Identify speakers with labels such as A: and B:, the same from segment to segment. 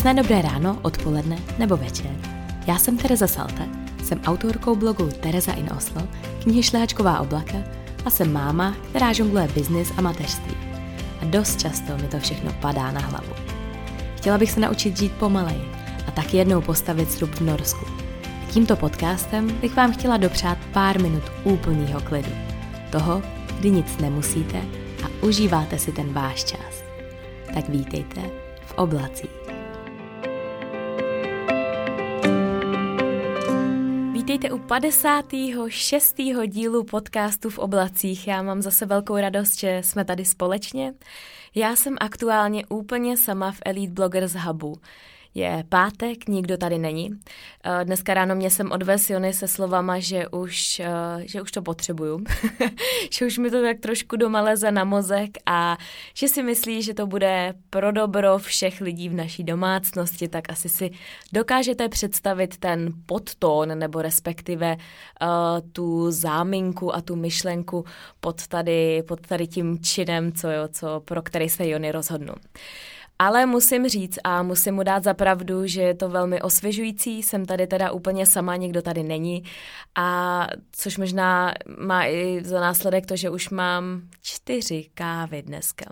A: Krásné dobré ráno, odpoledne nebo večer. Já jsem Tereza Salte, jsem autorkou blogu Tereza in Oslo, knihy Šlehačková oblaka a jsem máma, která žongluje biznis a mateřství. A dost často mi to všechno padá na hlavu. Chtěla bych se naučit žít pomaleji a tak jednou postavit srub v Norsku. A tímto podcastem bych vám chtěla dopřát pár minut úplného klidu. Toho, kdy nic nemusíte a užíváte si ten váš čas. Tak vítejte v oblacích. Vítejte u 56. dílu podcastu v oblacích. Já mám zase velkou radost, že jsme tady společně. Já jsem aktuálně úplně sama v Elite Bloggers Hubu. Je pátek, nikdo tady není. Eh, dneska ráno mě jsem odvez Jony se slovama, že už, eh, že už to potřebuju, že už mi to tak trošku doma leze na mozek a že si myslí, že to bude pro dobro všech lidí v naší domácnosti, tak asi si dokážete představit ten podtón nebo respektive uh, tu záminku a tu myšlenku pod tady, pod tady tím činem, co, jo, co, pro který se Jony rozhodnu. Ale musím říct a musím mu dát za pravdu, že je to velmi osvěžující, jsem tady teda úplně sama, nikdo tady není. A což možná má i za následek to, že už mám čtyři kávy dneska.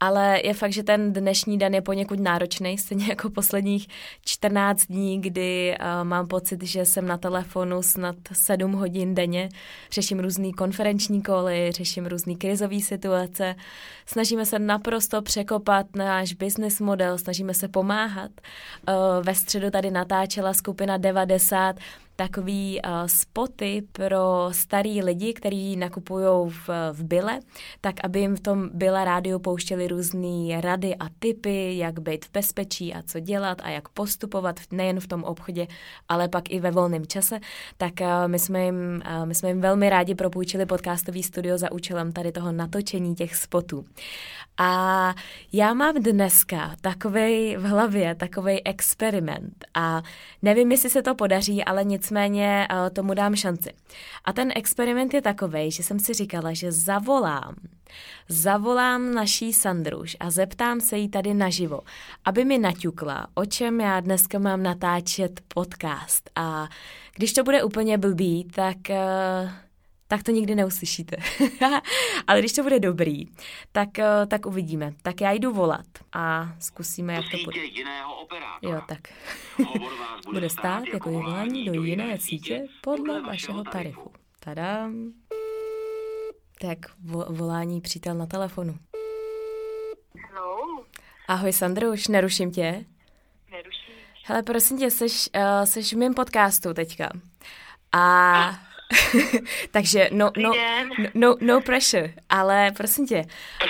A: Ale je fakt, že ten dnešní den je poněkud náročný, stejně jako posledních 14 dní, kdy uh, mám pocit, že jsem na telefonu snad 7 hodin denně, řeším různý konferenční koly, řeším různý krizové situace, snažíme se naprosto překopat náš business model, snažíme se pomáhat. Uh, ve středu tady natáčela skupina 90 takový uh, spoty pro starý lidi, kteří nakupují v, v Byle, tak aby jim v tom Byle rádiu pouštěli různé rady a typy, jak být v bezpečí a co dělat a jak postupovat nejen v tom obchodě, ale pak i ve volném čase, tak uh, my, jsme jim, uh, my jsme jim velmi rádi propůjčili podcastový studio za účelem tady toho natočení těch spotů. A já mám dneska takový v hlavě, takový experiment a nevím, jestli se to podaří, ale nicméně uh, tomu dám šanci. A ten experiment je takový, že jsem si říkala, že zavolám, zavolám naší Sandruš a zeptám se jí tady naživo, aby mi naťukla, o čem já dneska mám natáčet podcast. A když to bude úplně blbý, tak... Uh, tak to nikdy neuslyšíte. Ale když to bude dobrý, tak, eh, tak uvidíme. Tak já jdu volat a zkusíme, jak to bude. Jo, tak. bude stát jako volání do jiné sítě podle vašeho tarifu. Tadám. Tak, vo- volání přítel na telefonu.
B: Hello.
A: Ahoj Sandro, už neruším tě?
B: Neruším.
A: Hele, prosím tě, jsi, uh, jsi v mém podcastu teďka. A... Takže no, no, no, no pressure, ale prosím tě,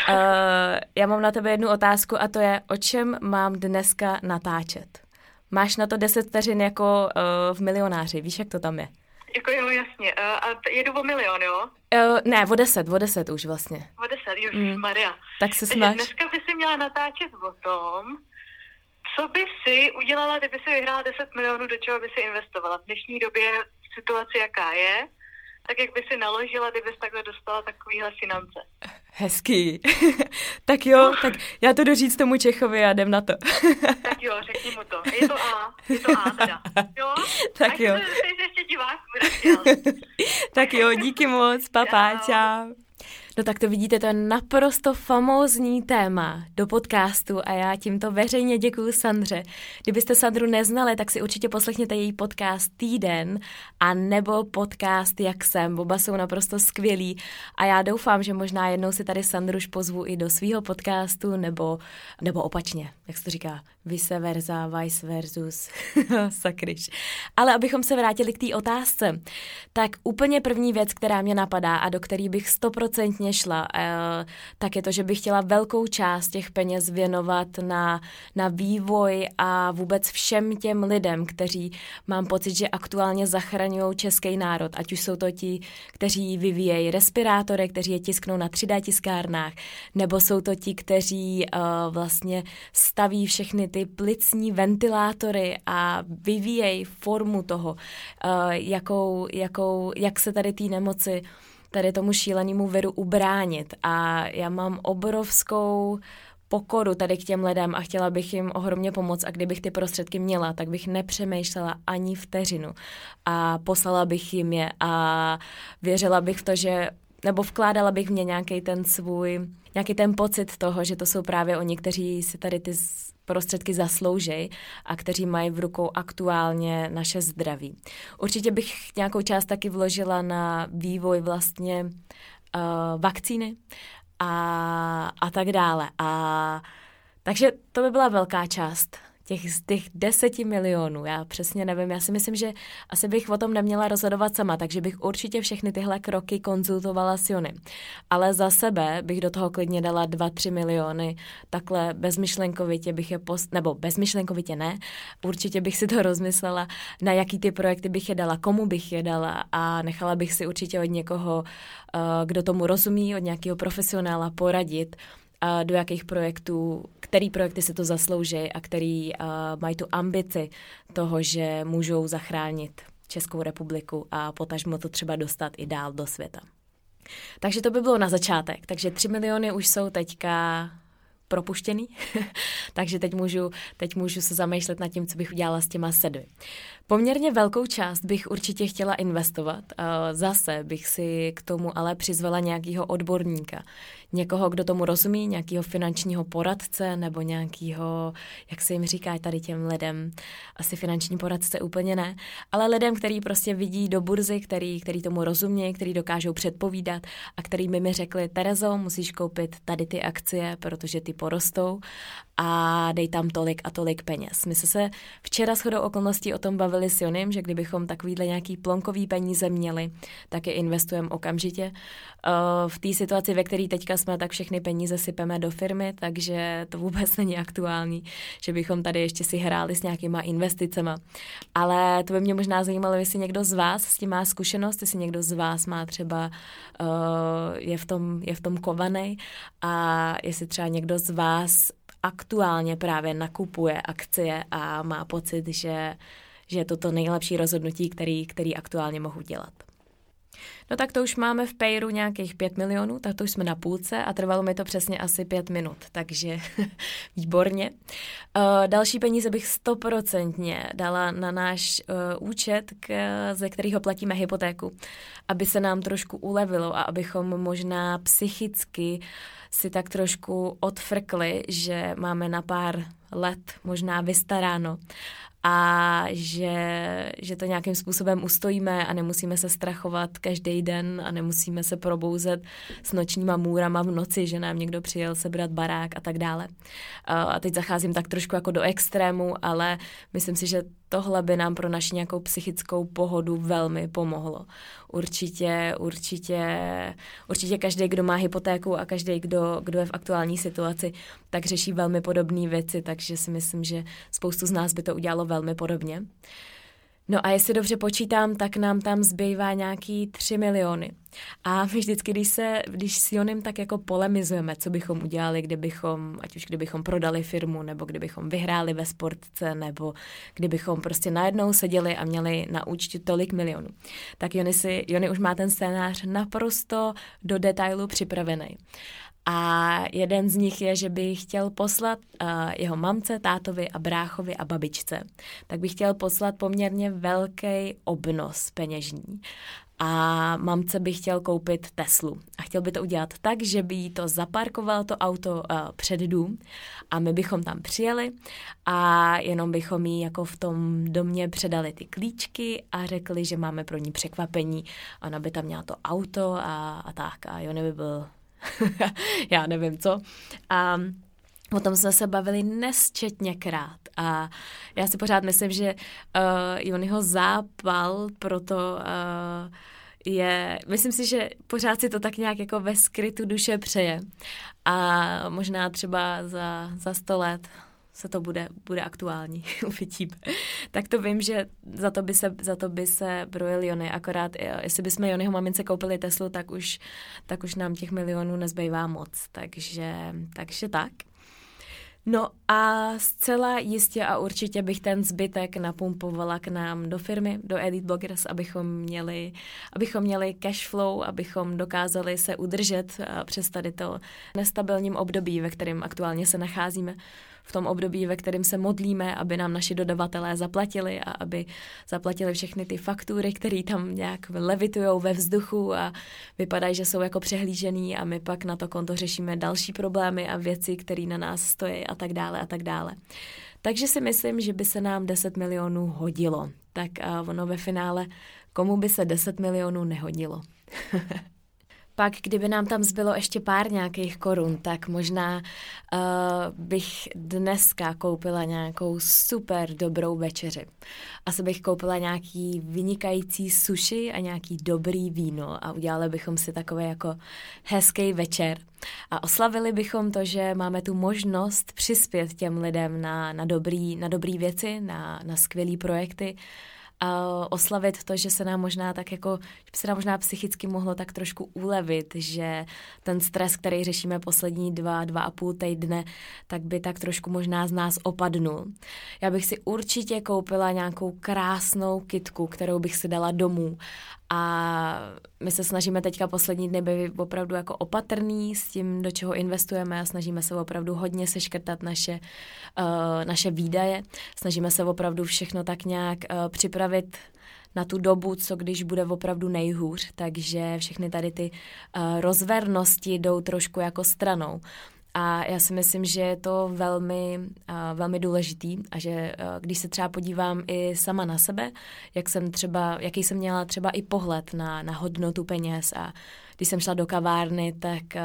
A: uh, já mám na tebe jednu otázku a to je, o čem mám dneska natáčet? Máš na to 10 vteřin jako uh, v milionáři, víš, jak to tam je?
B: Jako jo, jasně. Uh, a jedu o milion, jo?
A: Uh, ne, o deset, o deset už vlastně.
B: O deset, už mm. Maria.
A: Tak se smáš.
B: Dneska by si měla natáčet o tom, co by si udělala, kdyby si vyhrála 10 milionů, do čeho by si investovala v dnešní době situaci, jaká je, tak jak by si naložila, kdybys takhle dostala takovýhle finance.
A: Hezký. tak jo, tak já to doříct tomu Čechovi a jdem na to.
B: tak jo, řekni mu to. Je to A, je to A teda. Jo?
A: tak jo.
B: Ať ještě diváků,
A: tak jo, díky moc, papá, čau. čau. No tak to vidíte, to je naprosto famózní téma do podcastu a já tímto veřejně děkuji Sandře. Kdybyste Sandru neznali, tak si určitě poslechněte její podcast Týden a nebo podcast Jak jsem. Oba jsou naprosto skvělí a já doufám, že možná jednou si tady Sandruš pozvu i do svého podcastu nebo, nebo opačně, jak se to říká, vice versa, vice versus, sakryš. Ale abychom se vrátili k té otázce, tak úplně první věc, která mě napadá a do který bych stoprocentně šla, eh, tak je to, že bych chtěla velkou část těch peněz věnovat na, na vývoj a vůbec všem těm lidem, kteří mám pocit, že aktuálně zachraňují český národ, ať už jsou to ti, kteří vyvíjejí respirátory, kteří je tisknou na 3D tiskárnách, nebo jsou to ti, kteří uh, vlastně staví všechny ty plicní ventilátory a vyvíjejí formu toho, uh, jakou, jakou, jak se tady té nemoci tady tomu šílenému viru ubránit. A já mám obrovskou pokoru tady k těm lidem a chtěla bych jim ohromně pomoct a kdybych ty prostředky měla, tak bych nepřemýšlela ani vteřinu a poslala bych jim je a věřila bych v to, že nebo vkládala bych v mě nějaký ten svůj, nějaký ten pocit toho, že to jsou právě oni, kteří si tady ty prostředky zasloužej a kteří mají v rukou aktuálně naše zdraví. Určitě bych nějakou část taky vložila na vývoj vlastně uh, vakcíny a, a tak dále. A takže to by byla velká část těch, z těch deseti milionů, já přesně nevím, já si myslím, že asi bych o tom neměla rozhodovat sama, takže bych určitě všechny tyhle kroky konzultovala s Jony. Ale za sebe bych do toho klidně dala dva, tři miliony, takhle bezmyšlenkovitě bych je post, nebo bezmyšlenkovitě ne, určitě bych si to rozmyslela, na jaký ty projekty bych je dala, komu bych je dala a nechala bych si určitě od někoho, eh, kdo tomu rozumí, od nějakého profesionála poradit, do jakých projektů, který projekty se to zaslouží a který uh, mají tu ambici toho, že můžou zachránit Českou republiku a potažmo to třeba dostat i dál do světa. Takže to by bylo na začátek. Takže 3 miliony už jsou teďka propuštěný, takže teď můžu, teď můžu se zamýšlet nad tím, co bych udělala s těma sedmi. Poměrně velkou část bych určitě chtěla investovat. Zase bych si k tomu ale přizvala nějakého odborníka. Někoho, kdo tomu rozumí, nějakého finančního poradce nebo nějakého, jak se jim říká tady těm lidem, asi finanční poradce úplně ne, ale lidem, který prostě vidí do burzy, který, který tomu rozumí, který dokážou předpovídat a který mi mi řekli, Terezo, musíš koupit tady ty akcie, protože ty porostou a dej tam tolik a tolik peněz. My jsme se včera shodou okolností o tom bavili s Jonem, že kdybychom takovýhle nějaký plonkový peníze měli, tak je investujeme okamžitě. Eh, v té situaci, ve které teďka jsme, tak všechny peníze sypeme do firmy, takže to vůbec není aktuální, že bychom tady ještě si hráli s nějakýma investicema. Ale to by mě možná zajímalo, jestli někdo z vás s tím má zkušenost, jestli někdo z vás má třeba, uh, je, v tom, je v tom kovaný a jestli třeba někdo z vás aktuálně právě nakupuje akcie a má pocit, že, že je to to nejlepší rozhodnutí, který, který aktuálně mohu dělat. No tak to už máme v Payru nějakých 5 milionů, tak to už jsme na půlce a trvalo mi to přesně asi 5 minut, takže výborně. Uh, další peníze bych stoprocentně dala na náš uh, účet, k, ze kterého platíme hypotéku, aby se nám trošku ulevilo a abychom možná psychicky si tak trošku odfrkli, že máme na pár let možná vystaráno a že, že to nějakým způsobem ustojíme a nemusíme se strachovat každý den a nemusíme se probouzet s nočníma můrama v noci, že nám někdo přijel sebrat barák a tak dále. A teď zacházím tak trošku jako do extrému, ale myslím si, že tohle by nám pro naši nějakou psychickou pohodu velmi pomohlo. Určitě, určitě, určitě každý, kdo má hypotéku a každý, kdo, kdo je v aktuální situaci, tak řeší velmi podobné věci, takže si myslím, že spoustu z nás by to udělalo velmi podobně. No a jestli dobře počítám, tak nám tam zbývá nějaký 3 miliony. A my vždycky, když, se, když s Jonem tak jako polemizujeme, co bychom udělali, kdybychom, ať už kdybychom prodali firmu, nebo kdybychom vyhráli ve sportce, nebo kdybychom prostě najednou seděli a měli na účtu tolik milionů, tak Jony, si, Jony už má ten scénář naprosto do detailu připravený. A jeden z nich je, že by chtěl poslat uh, jeho mamce, tátovi a bráchovi a babičce. Tak by chtěl poslat poměrně velký obnos peněžní. A mamce by chtěl koupit Teslu. A chtěl by to udělat tak, že by jí to zaparkoval to auto uh, před dům a my bychom tam přijeli a jenom bychom jí jako v tom domě předali ty klíčky a řekli, že máme pro ní překvapení. Ona by tam měla to auto a, a tak. A Jony by byl já nevím co. A O tom jsme se bavili nesčetněkrát a já si pořád myslím, že uh, Jonyho zápal pro to uh, je, myslím si, že pořád si to tak nějak jako ve skrytu duše přeje. A možná třeba za, za sto let se to bude, bude aktuální, uvidíme. tak to vím, že za to by se, za to by se brojil Jony, akorát jestli bychom Jonyho mamince koupili Teslu, tak už, tak už nám těch milionů nezbývá moc, takže, takže tak. No a zcela jistě a určitě bych ten zbytek napumpovala k nám do firmy, do Elite Bloggers, abychom měli, abychom měli cash flow, abychom dokázali se udržet přes tady to nestabilním období, ve kterém aktuálně se nacházíme. V tom období, ve kterém se modlíme, aby nám naši dodavatelé zaplatili a aby zaplatili všechny ty faktury, které tam nějak levitují ve vzduchu a vypadají, že jsou jako přehlížený a my pak na to konto řešíme další problémy a věci, které na nás stojí a tak dále a tak dále. Takže si myslím, že by se nám 10 milionů hodilo. Tak a ono ve finále, komu by se 10 milionů nehodilo? Pak, kdyby nám tam zbylo ještě pár nějakých korun, tak možná uh, bych dneska koupila nějakou super dobrou večeři. Asi bych koupila nějaký vynikající sushi a nějaký dobrý víno a udělali bychom si takový jako hezký večer. A oslavili bychom to, že máme tu možnost přispět těm lidem na, na, dobrý, na dobrý věci, na, na skvělé projekty oslavit to, že se nám možná tak jako, že se nám možná psychicky mohlo tak trošku ulevit, že ten stres, který řešíme poslední dva, dva a půl týdne, tak by tak trošku možná z nás opadnul. Já bych si určitě koupila nějakou krásnou kitku, kterou bych si dala domů a my se snažíme teďka poslední dny být opravdu jako opatrný s tím, do čeho investujeme a snažíme se opravdu hodně seškrtat naše, uh, naše výdaje. Snažíme se opravdu všechno tak nějak uh, připravit na tu dobu, co když bude opravdu nejhůř, takže všechny tady ty uh, rozvernosti jdou trošku jako stranou. A já si myslím, že je to velmi, uh, velmi důležitý a že uh, když se třeba podívám i sama na sebe, jak jsem třeba, jaký jsem měla třeba i pohled na, na hodnotu peněz a když jsem šla do kavárny, tak uh,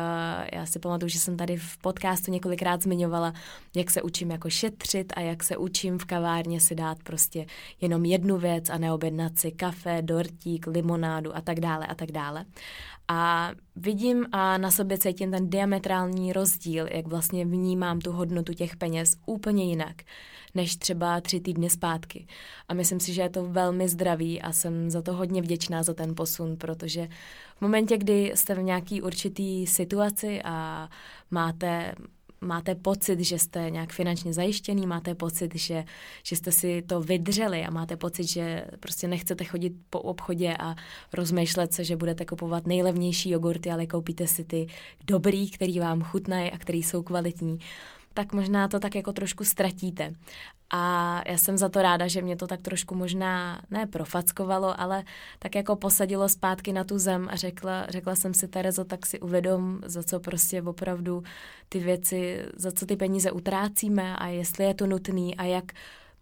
A: já si pamatuju, že jsem tady v podcastu několikrát zmiňovala, jak se učím jako šetřit a jak se učím v kavárně si dát prostě jenom jednu věc a neobjednat si kafe, dortík, limonádu a tak dále a tak dále. A vidím a na sobě cítím ten diametrální rozdíl, jak vlastně vnímám tu hodnotu těch peněz úplně jinak, než třeba tři týdny zpátky. A myslím si, že je to velmi zdravý a jsem za to hodně vděčná za ten posun, protože v momentě, kdy jste v nějaký určitý situaci a máte máte pocit, že jste nějak finančně zajištěný, máte pocit, že, že jste si to vydřeli a máte pocit, že prostě nechcete chodit po obchodě a rozmýšlet se, že budete kupovat nejlevnější jogurty, ale koupíte si ty dobrý, který vám chutnají a který jsou kvalitní, tak možná to tak jako trošku ztratíte. A já jsem za to ráda, že mě to tak trošku možná ne profackovalo, ale tak jako posadilo zpátky na tu zem a řekla, řekla jsem si, Terezo, tak si uvědom, za co prostě opravdu ty věci, za co ty peníze utrácíme a jestli je to nutný a jak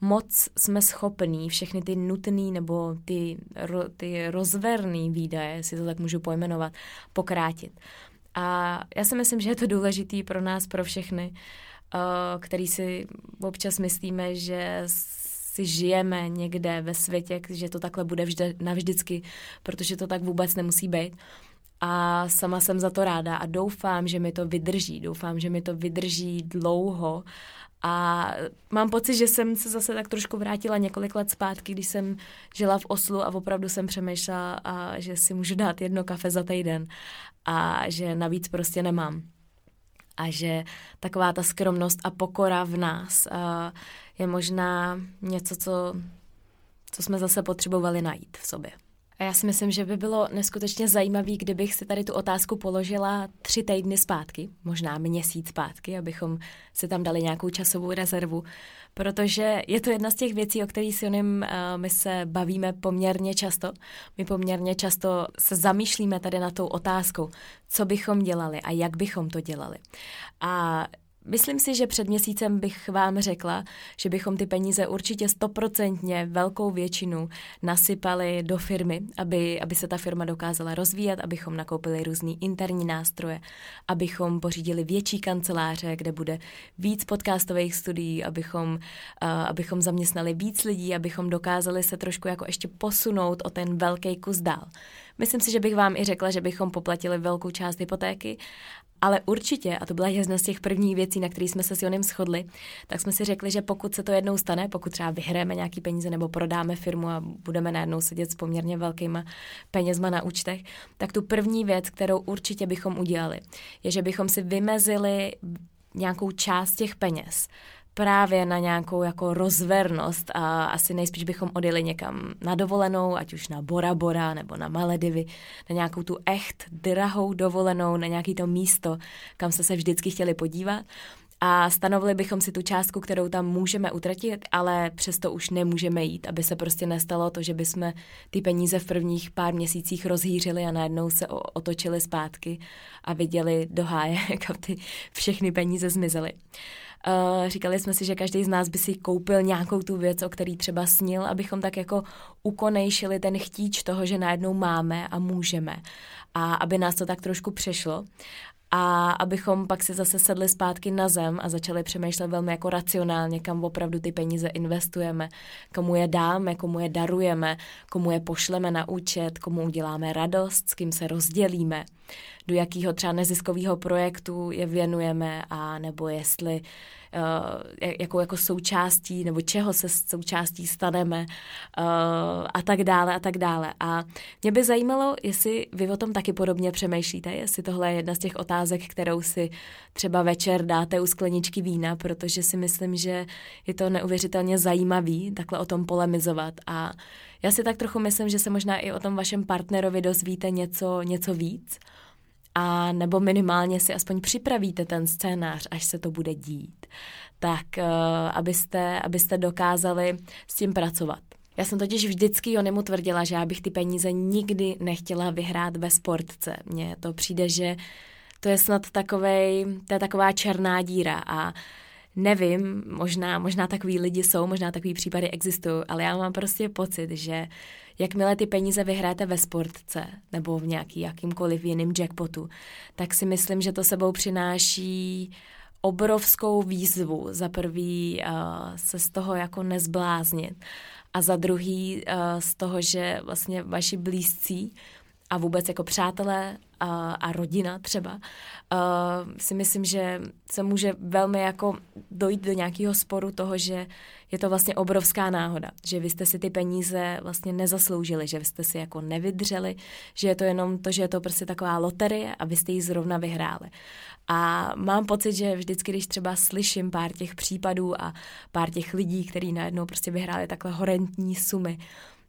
A: moc jsme schopní všechny ty nutný nebo ty, ro, ty rozverný výdaje, si to tak můžu pojmenovat, pokrátit. A já si myslím, že je to důležitý pro nás, pro všechny, Eh, který si občas myslíme, že si žijeme někde ve světě, že to takhle bude vždy, navždycky, protože to tak vůbec nemusí být. A sama jsem za to ráda a doufám, že mi to vydrží. Doufám, že mi to vydrží dlouho. A mám pocit, že jsem se zase tak trošku vrátila několik let zpátky, když jsem žila v Oslu a opravdu jsem přemýšlela, a že si můžu dát jedno kafe za týden a že navíc prostě nemám a že taková ta skromnost a pokora v nás uh, je možná něco, co, co jsme zase potřebovali najít v sobě. A já si myslím, že by bylo neskutečně zajímavé, kdybych si tady tu otázku položila tři týdny zpátky, možná měsíc zpátky, abychom si tam dali nějakou časovou rezervu, protože je to jedna z těch věcí, o kterých si oním uh, my se bavíme poměrně často. My poměrně často se zamýšlíme tady na tou otázkou, co bychom dělali a jak bychom to dělali. A Myslím si, že před měsícem bych vám řekla, že bychom ty peníze určitě stoprocentně velkou většinu nasypali do firmy, aby, aby se ta firma dokázala rozvíjet, abychom nakoupili různý interní nástroje, abychom pořídili větší kanceláře, kde bude víc podcastových studií, abychom, uh, abychom zaměstnali víc lidí, abychom dokázali se trošku jako ještě posunout o ten velký kus dál. Myslím si, že bych vám i řekla, že bychom poplatili velkou část hypotéky ale určitě, a to byla jedna z těch prvních věcí, na kterých jsme se s Jonem shodli, tak jsme si řekli, že pokud se to jednou stane, pokud třeba vyhráme nějaký peníze nebo prodáme firmu a budeme najednou sedět s poměrně velkýma penězma na účtech, tak tu první věc, kterou určitě bychom udělali, je, že bychom si vymezili nějakou část těch peněz právě na nějakou jako rozvernost a asi nejspíš bychom odjeli někam na dovolenou, ať už na Bora Bora nebo na Maledivy, na nějakou tu echt drahou dovolenou, na nějaký to místo, kam se se vždycky chtěli podívat a stanovili bychom si tu částku, kterou tam můžeme utratit, ale přesto už nemůžeme jít, aby se prostě nestalo to, že bychom ty peníze v prvních pár měsících rozhýřili a najednou se otočili zpátky a viděli do háje, kam ty všechny peníze zmizely. Uh, říkali jsme si, že každý z nás by si koupil nějakou tu věc, o který třeba snil, abychom tak jako ukonejšili ten chtíč toho, že najednou máme a můžeme. A aby nás to tak trošku přešlo a abychom pak si zase sedli zpátky na zem a začali přemýšlet velmi jako racionálně, kam opravdu ty peníze investujeme, komu je dáme, komu je darujeme, komu je pošleme na účet, komu uděláme radost, s kým se rozdělíme, do jakého třeba neziskového projektu je věnujeme a nebo jestli uh, jako, jako součástí nebo čeho se součástí staneme uh, a tak dále a tak dále. A mě by zajímalo, jestli vy o tom taky podobně přemýšlíte, jestli tohle je jedna z těch otázek, kterou si třeba večer dáte u skleničky vína, protože si myslím, že je to neuvěřitelně zajímavý takhle o tom polemizovat a já si tak trochu myslím, že se možná i o tom vašem partnerovi dozvíte něco, něco víc a nebo minimálně si aspoň připravíte ten scénář, až se to bude dít, tak uh, abyste, abyste dokázali s tím pracovat. Já jsem totiž vždycky Jonimu tvrdila, že já bych ty peníze nikdy nechtěla vyhrát ve sportce. Mně to přijde, že to je snad takovej, to je taková černá díra a nevím, možná, možná takový lidi jsou, možná takový případy existují, ale já mám prostě pocit, že jakmile ty peníze vyhráte ve sportce nebo v nějaký jakýmkoliv jiným jackpotu, tak si myslím, že to sebou přináší obrovskou výzvu. Za prvý uh, se z toho jako nezbláznit a za druhý uh, z toho, že vlastně vaši blízcí a vůbec jako přátelé a, a rodina třeba, uh, si myslím, že se může velmi jako dojít do nějakého sporu toho, že je to vlastně obrovská náhoda, že vy jste si ty peníze vlastně nezasloužili, že vy jste si jako nevydřeli, že je to jenom to, že je to prostě taková loterie a vy jste ji zrovna vyhráli. A mám pocit, že vždycky, když třeba slyším pár těch případů a pár těch lidí, kteří najednou prostě vyhráli takhle horentní sumy,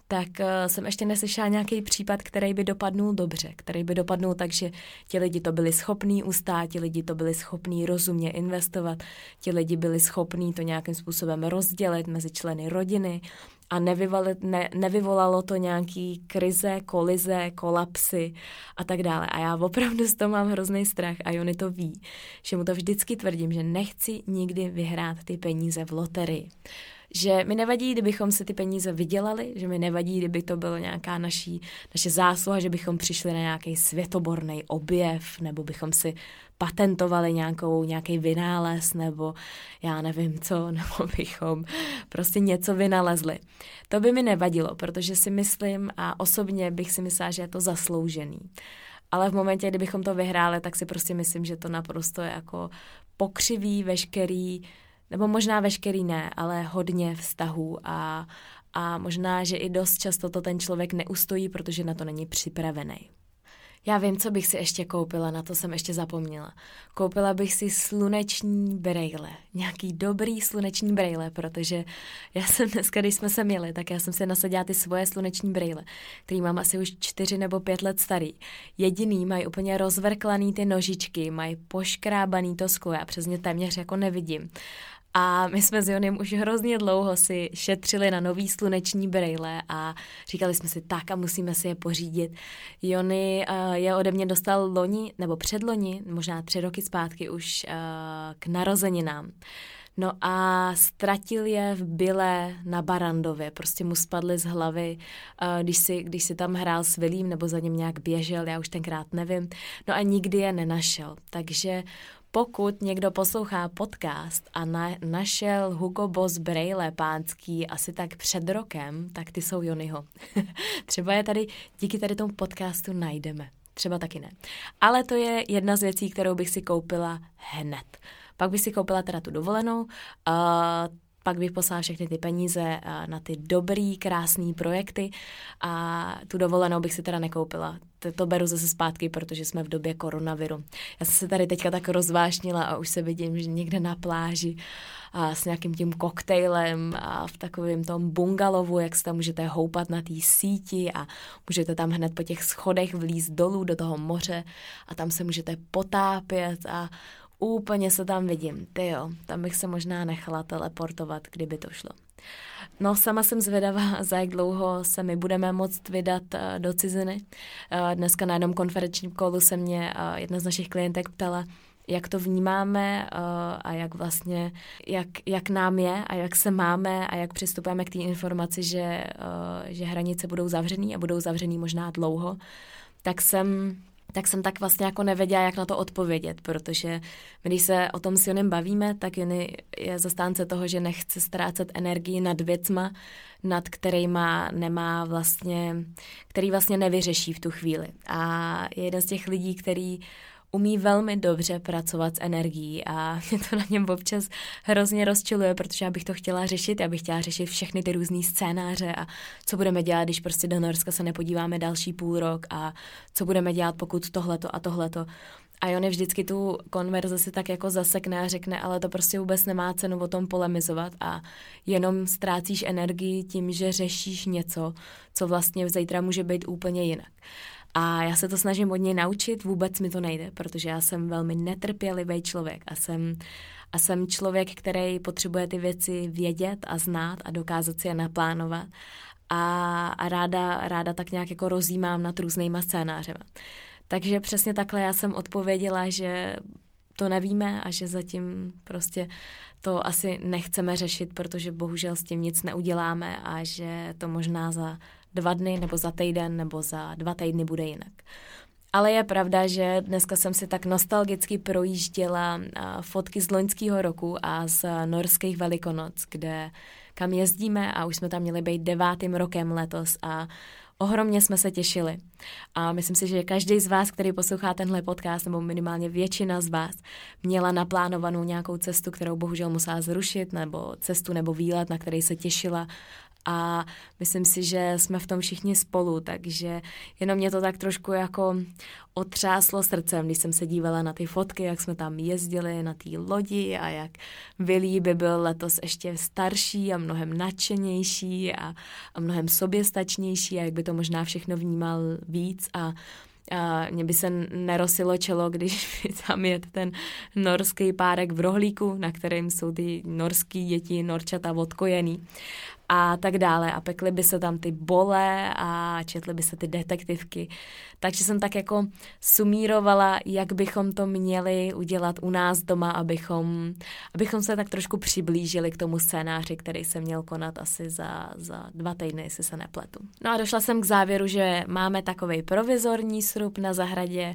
A: tak uh, jsem ještě neslyšela nějaký případ, který by dopadnul dobře, který by dopadnul tak, že ti lidi to byli schopní ustát, ti lidi to byli schopní rozumně investovat, ti lidi byli schopní to nějakým způsobem rozdělit mezi členy rodiny a nevyvali, ne, nevyvolalo to nějaký krize, kolize, kolapsy a tak dále. A já opravdu z toho mám hrozný strach a Jony to ví, že mu to vždycky tvrdím, že nechci nikdy vyhrát ty peníze v loterii že mi nevadí, kdybychom si ty peníze vydělali, že mi nevadí, kdyby to bylo nějaká naší, naše zásluha, že bychom přišli na nějaký světoborný objev, nebo bychom si patentovali nějakou, nějaký vynález, nebo já nevím co, nebo bychom prostě něco vynalezli. To by mi nevadilo, protože si myslím a osobně bych si myslela, že je to zasloužený. Ale v momentě, kdybychom to vyhráli, tak si prostě myslím, že to naprosto je jako pokřiví veškerý nebo možná veškerý ne, ale hodně vztahů a, a možná, že i dost často to ten člověk neustojí, protože na to není připravený. Já vím, co bych si ještě koupila, na to jsem ještě zapomněla. Koupila bych si sluneční brejle, nějaký dobrý sluneční brejle, protože já jsem dneska, když jsme se měli, tak já jsem se nasadila ty svoje sluneční brejle, který mám asi už čtyři nebo pět let starý. Jediný mají úplně rozvrklaný ty nožičky, mají poškrábaný to sklo, já přes ně téměř jako nevidím. A my jsme s Jonem už hrozně dlouho si šetřili na nový sluneční brejle a říkali jsme si tak a musíme si je pořídit. Jony uh, je ode mě dostal loni, nebo předloni, možná tři roky zpátky už uh, k narozeninám. No a ztratil je v byle na Barandově, prostě mu spadly z hlavy, uh, když si, když si tam hrál s Vilím nebo za ním nějak běžel, já už tenkrát nevím. No a nikdy je nenašel, takže pokud někdo poslouchá podcast a na, našel Hugo Boss Braille pánský asi tak před rokem, tak ty jsou Jonyho. Třeba je tady, díky tady tomu podcastu najdeme. Třeba taky ne. Ale to je jedna z věcí, kterou bych si koupila hned. Pak bych si koupila teda tu dovolenou. Uh, pak bych poslala všechny ty peníze eh, na ty dobrý, krásný projekty a tu dovolenou bych si teda nekoupila. To, beru zase zpátky, protože jsme v době koronaviru. Já jsem se tady teďka tak rozvášnila a už se vidím, že někde na pláži a s nějakým tím koktejlem a v takovém tom bungalovu, jak se tam můžete houpat na té síti a můžete tam hned po těch schodech vlízt dolů do toho moře a tam se můžete potápět a úplně se tam vidím. Ty jo, tam bych se možná nechala teleportovat, kdyby to šlo. No, sama jsem zvědavá, za jak dlouho se my budeme moct vydat uh, do ciziny. Uh, dneska na jednom konferenčním kolu se mě uh, jedna z našich klientek ptala, jak to vnímáme a jak vlastně, jak, jak nám je a jak se máme a jak přistupujeme k té informaci, že, že hranice budou zavřený a budou zavřený možná dlouho, tak jsem tak jsem tak vlastně jako nevěděla, jak na to odpovědět, protože když se o tom s Jonem bavíme, tak Jony je zastánce toho, že nechce ztrácet energii nad věcma, nad kterýma nemá vlastně, který vlastně nevyřeší v tu chvíli. A je jeden z těch lidí, který umí velmi dobře pracovat s energií a mě to na něm občas hrozně rozčiluje, protože já bych to chtěla řešit, já bych chtěla řešit všechny ty různé scénáře a co budeme dělat, když prostě do Norska se nepodíváme další půl rok a co budeme dělat, pokud tohleto a tohleto. A on je vždycky tu konverzaci tak jako zasekne a řekne, ale to prostě vůbec nemá cenu o tom polemizovat a jenom ztrácíš energii tím, že řešíš něco, co vlastně zítra může být úplně jinak. A já se to snažím od něj naučit, vůbec mi to nejde, protože já jsem velmi netrpělivý člověk a jsem, a jsem člověk, který potřebuje ty věci vědět a znát a dokázat si je naplánovat. A, a ráda, ráda tak nějak jako rozjímám nad různýma scénářema. Takže přesně takhle já jsem odpověděla, že to nevíme a že zatím prostě to asi nechceme řešit, protože bohužel s tím nic neuděláme a že to možná za dva dny nebo za týden nebo za dva týdny bude jinak. Ale je pravda, že dneska jsem si tak nostalgicky projížděla fotky z loňského roku a z norských velikonoc, kde kam jezdíme a už jsme tam měli být devátým rokem letos a ohromně jsme se těšili. A myslím si, že každý z vás, který poslouchá tenhle podcast, nebo minimálně většina z vás, měla naplánovanou nějakou cestu, kterou bohužel musela zrušit, nebo cestu nebo výlet, na který se těšila a myslím si, že jsme v tom všichni spolu, takže jenom mě to tak trošku jako otřáslo srdcem, když jsem se dívala na ty fotky, jak jsme tam jezdili na té lodi a jak Vilí by byl letos ještě starší a mnohem nadšenější a, a mnohem soběstačnější a jak by to možná všechno vnímal víc a a mě by se nerosilo čelo, když by tam je ten norský párek v rohlíku, na kterým jsou ty norský děti, norčata odkojený a tak dále. A pekly by se tam ty bole a četly by se ty detektivky. Takže jsem tak jako sumírovala, jak bychom to měli udělat u nás doma, abychom, abychom se tak trošku přiblížili k tomu scénáři, který se měl konat asi za, za dva týdny, jestli se nepletu. No a došla jsem k závěru, že máme takový provizorní srub na zahradě,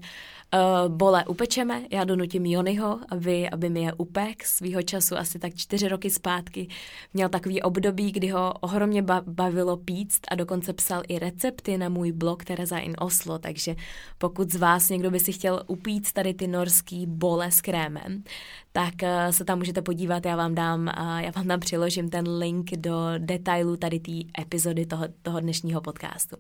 A: Uh, bole upečeme, já donutím Jonyho, aby, aby mi je upek svýho času asi tak čtyři roky zpátky. Měl takový období, kdy ho ohromně bavilo píct a dokonce psal i recepty na můj blog Tereza in Oslo, takže pokud z vás někdo by si chtěl upít tady ty norský bole s krémem, tak uh, se tam můžete podívat, já vám dám, uh, já vám tam přiložím ten link do detailu tady té epizody toho, toho dnešního podcastu.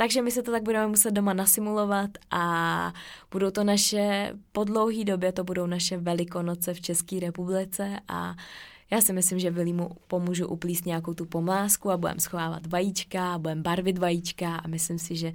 A: Takže my se to tak budeme muset doma nasimulovat a budou to naše, po dlouhý době to budou naše velikonoce v České republice a já si myslím, že Vili mu pomůžu uplíst nějakou tu pomlásku a budeme schovávat vajíčka, budeme barvit vajíčka a myslím si, že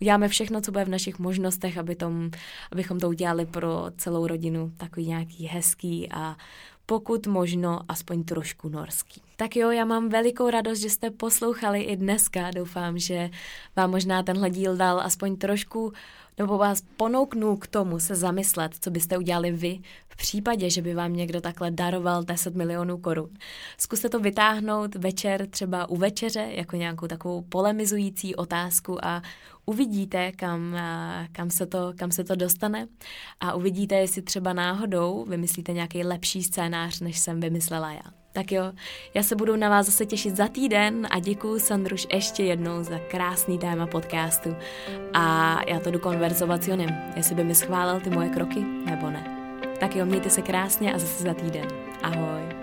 A: uděláme všechno, co bude v našich možnostech, aby tom, abychom to udělali pro celou rodinu takový nějaký hezký a pokud možno aspoň trošku norský. Tak jo, já mám velikou radost, že jste poslouchali i dneska. Doufám, že vám možná tenhle díl dal aspoň trošku nebo vás ponouknu k tomu se zamyslet, co byste udělali vy v případě, že by vám někdo takhle daroval 10 milionů korun. Zkuste to vytáhnout večer třeba u večeře jako nějakou takovou polemizující otázku a uvidíte, kam, kam, se to, kam se to dostane a uvidíte, jestli třeba náhodou vymyslíte nějaký lepší scénář, než jsem vymyslela já. Tak jo, já se budu na vás zase těšit za týden a děkuji Sandruš ještě jednou za krásný téma podcastu a já to jdu konverzovat s Jonem, jestli by mi schválil ty moje kroky nebo ne. Tak jo, mějte se krásně a zase za týden. Ahoj.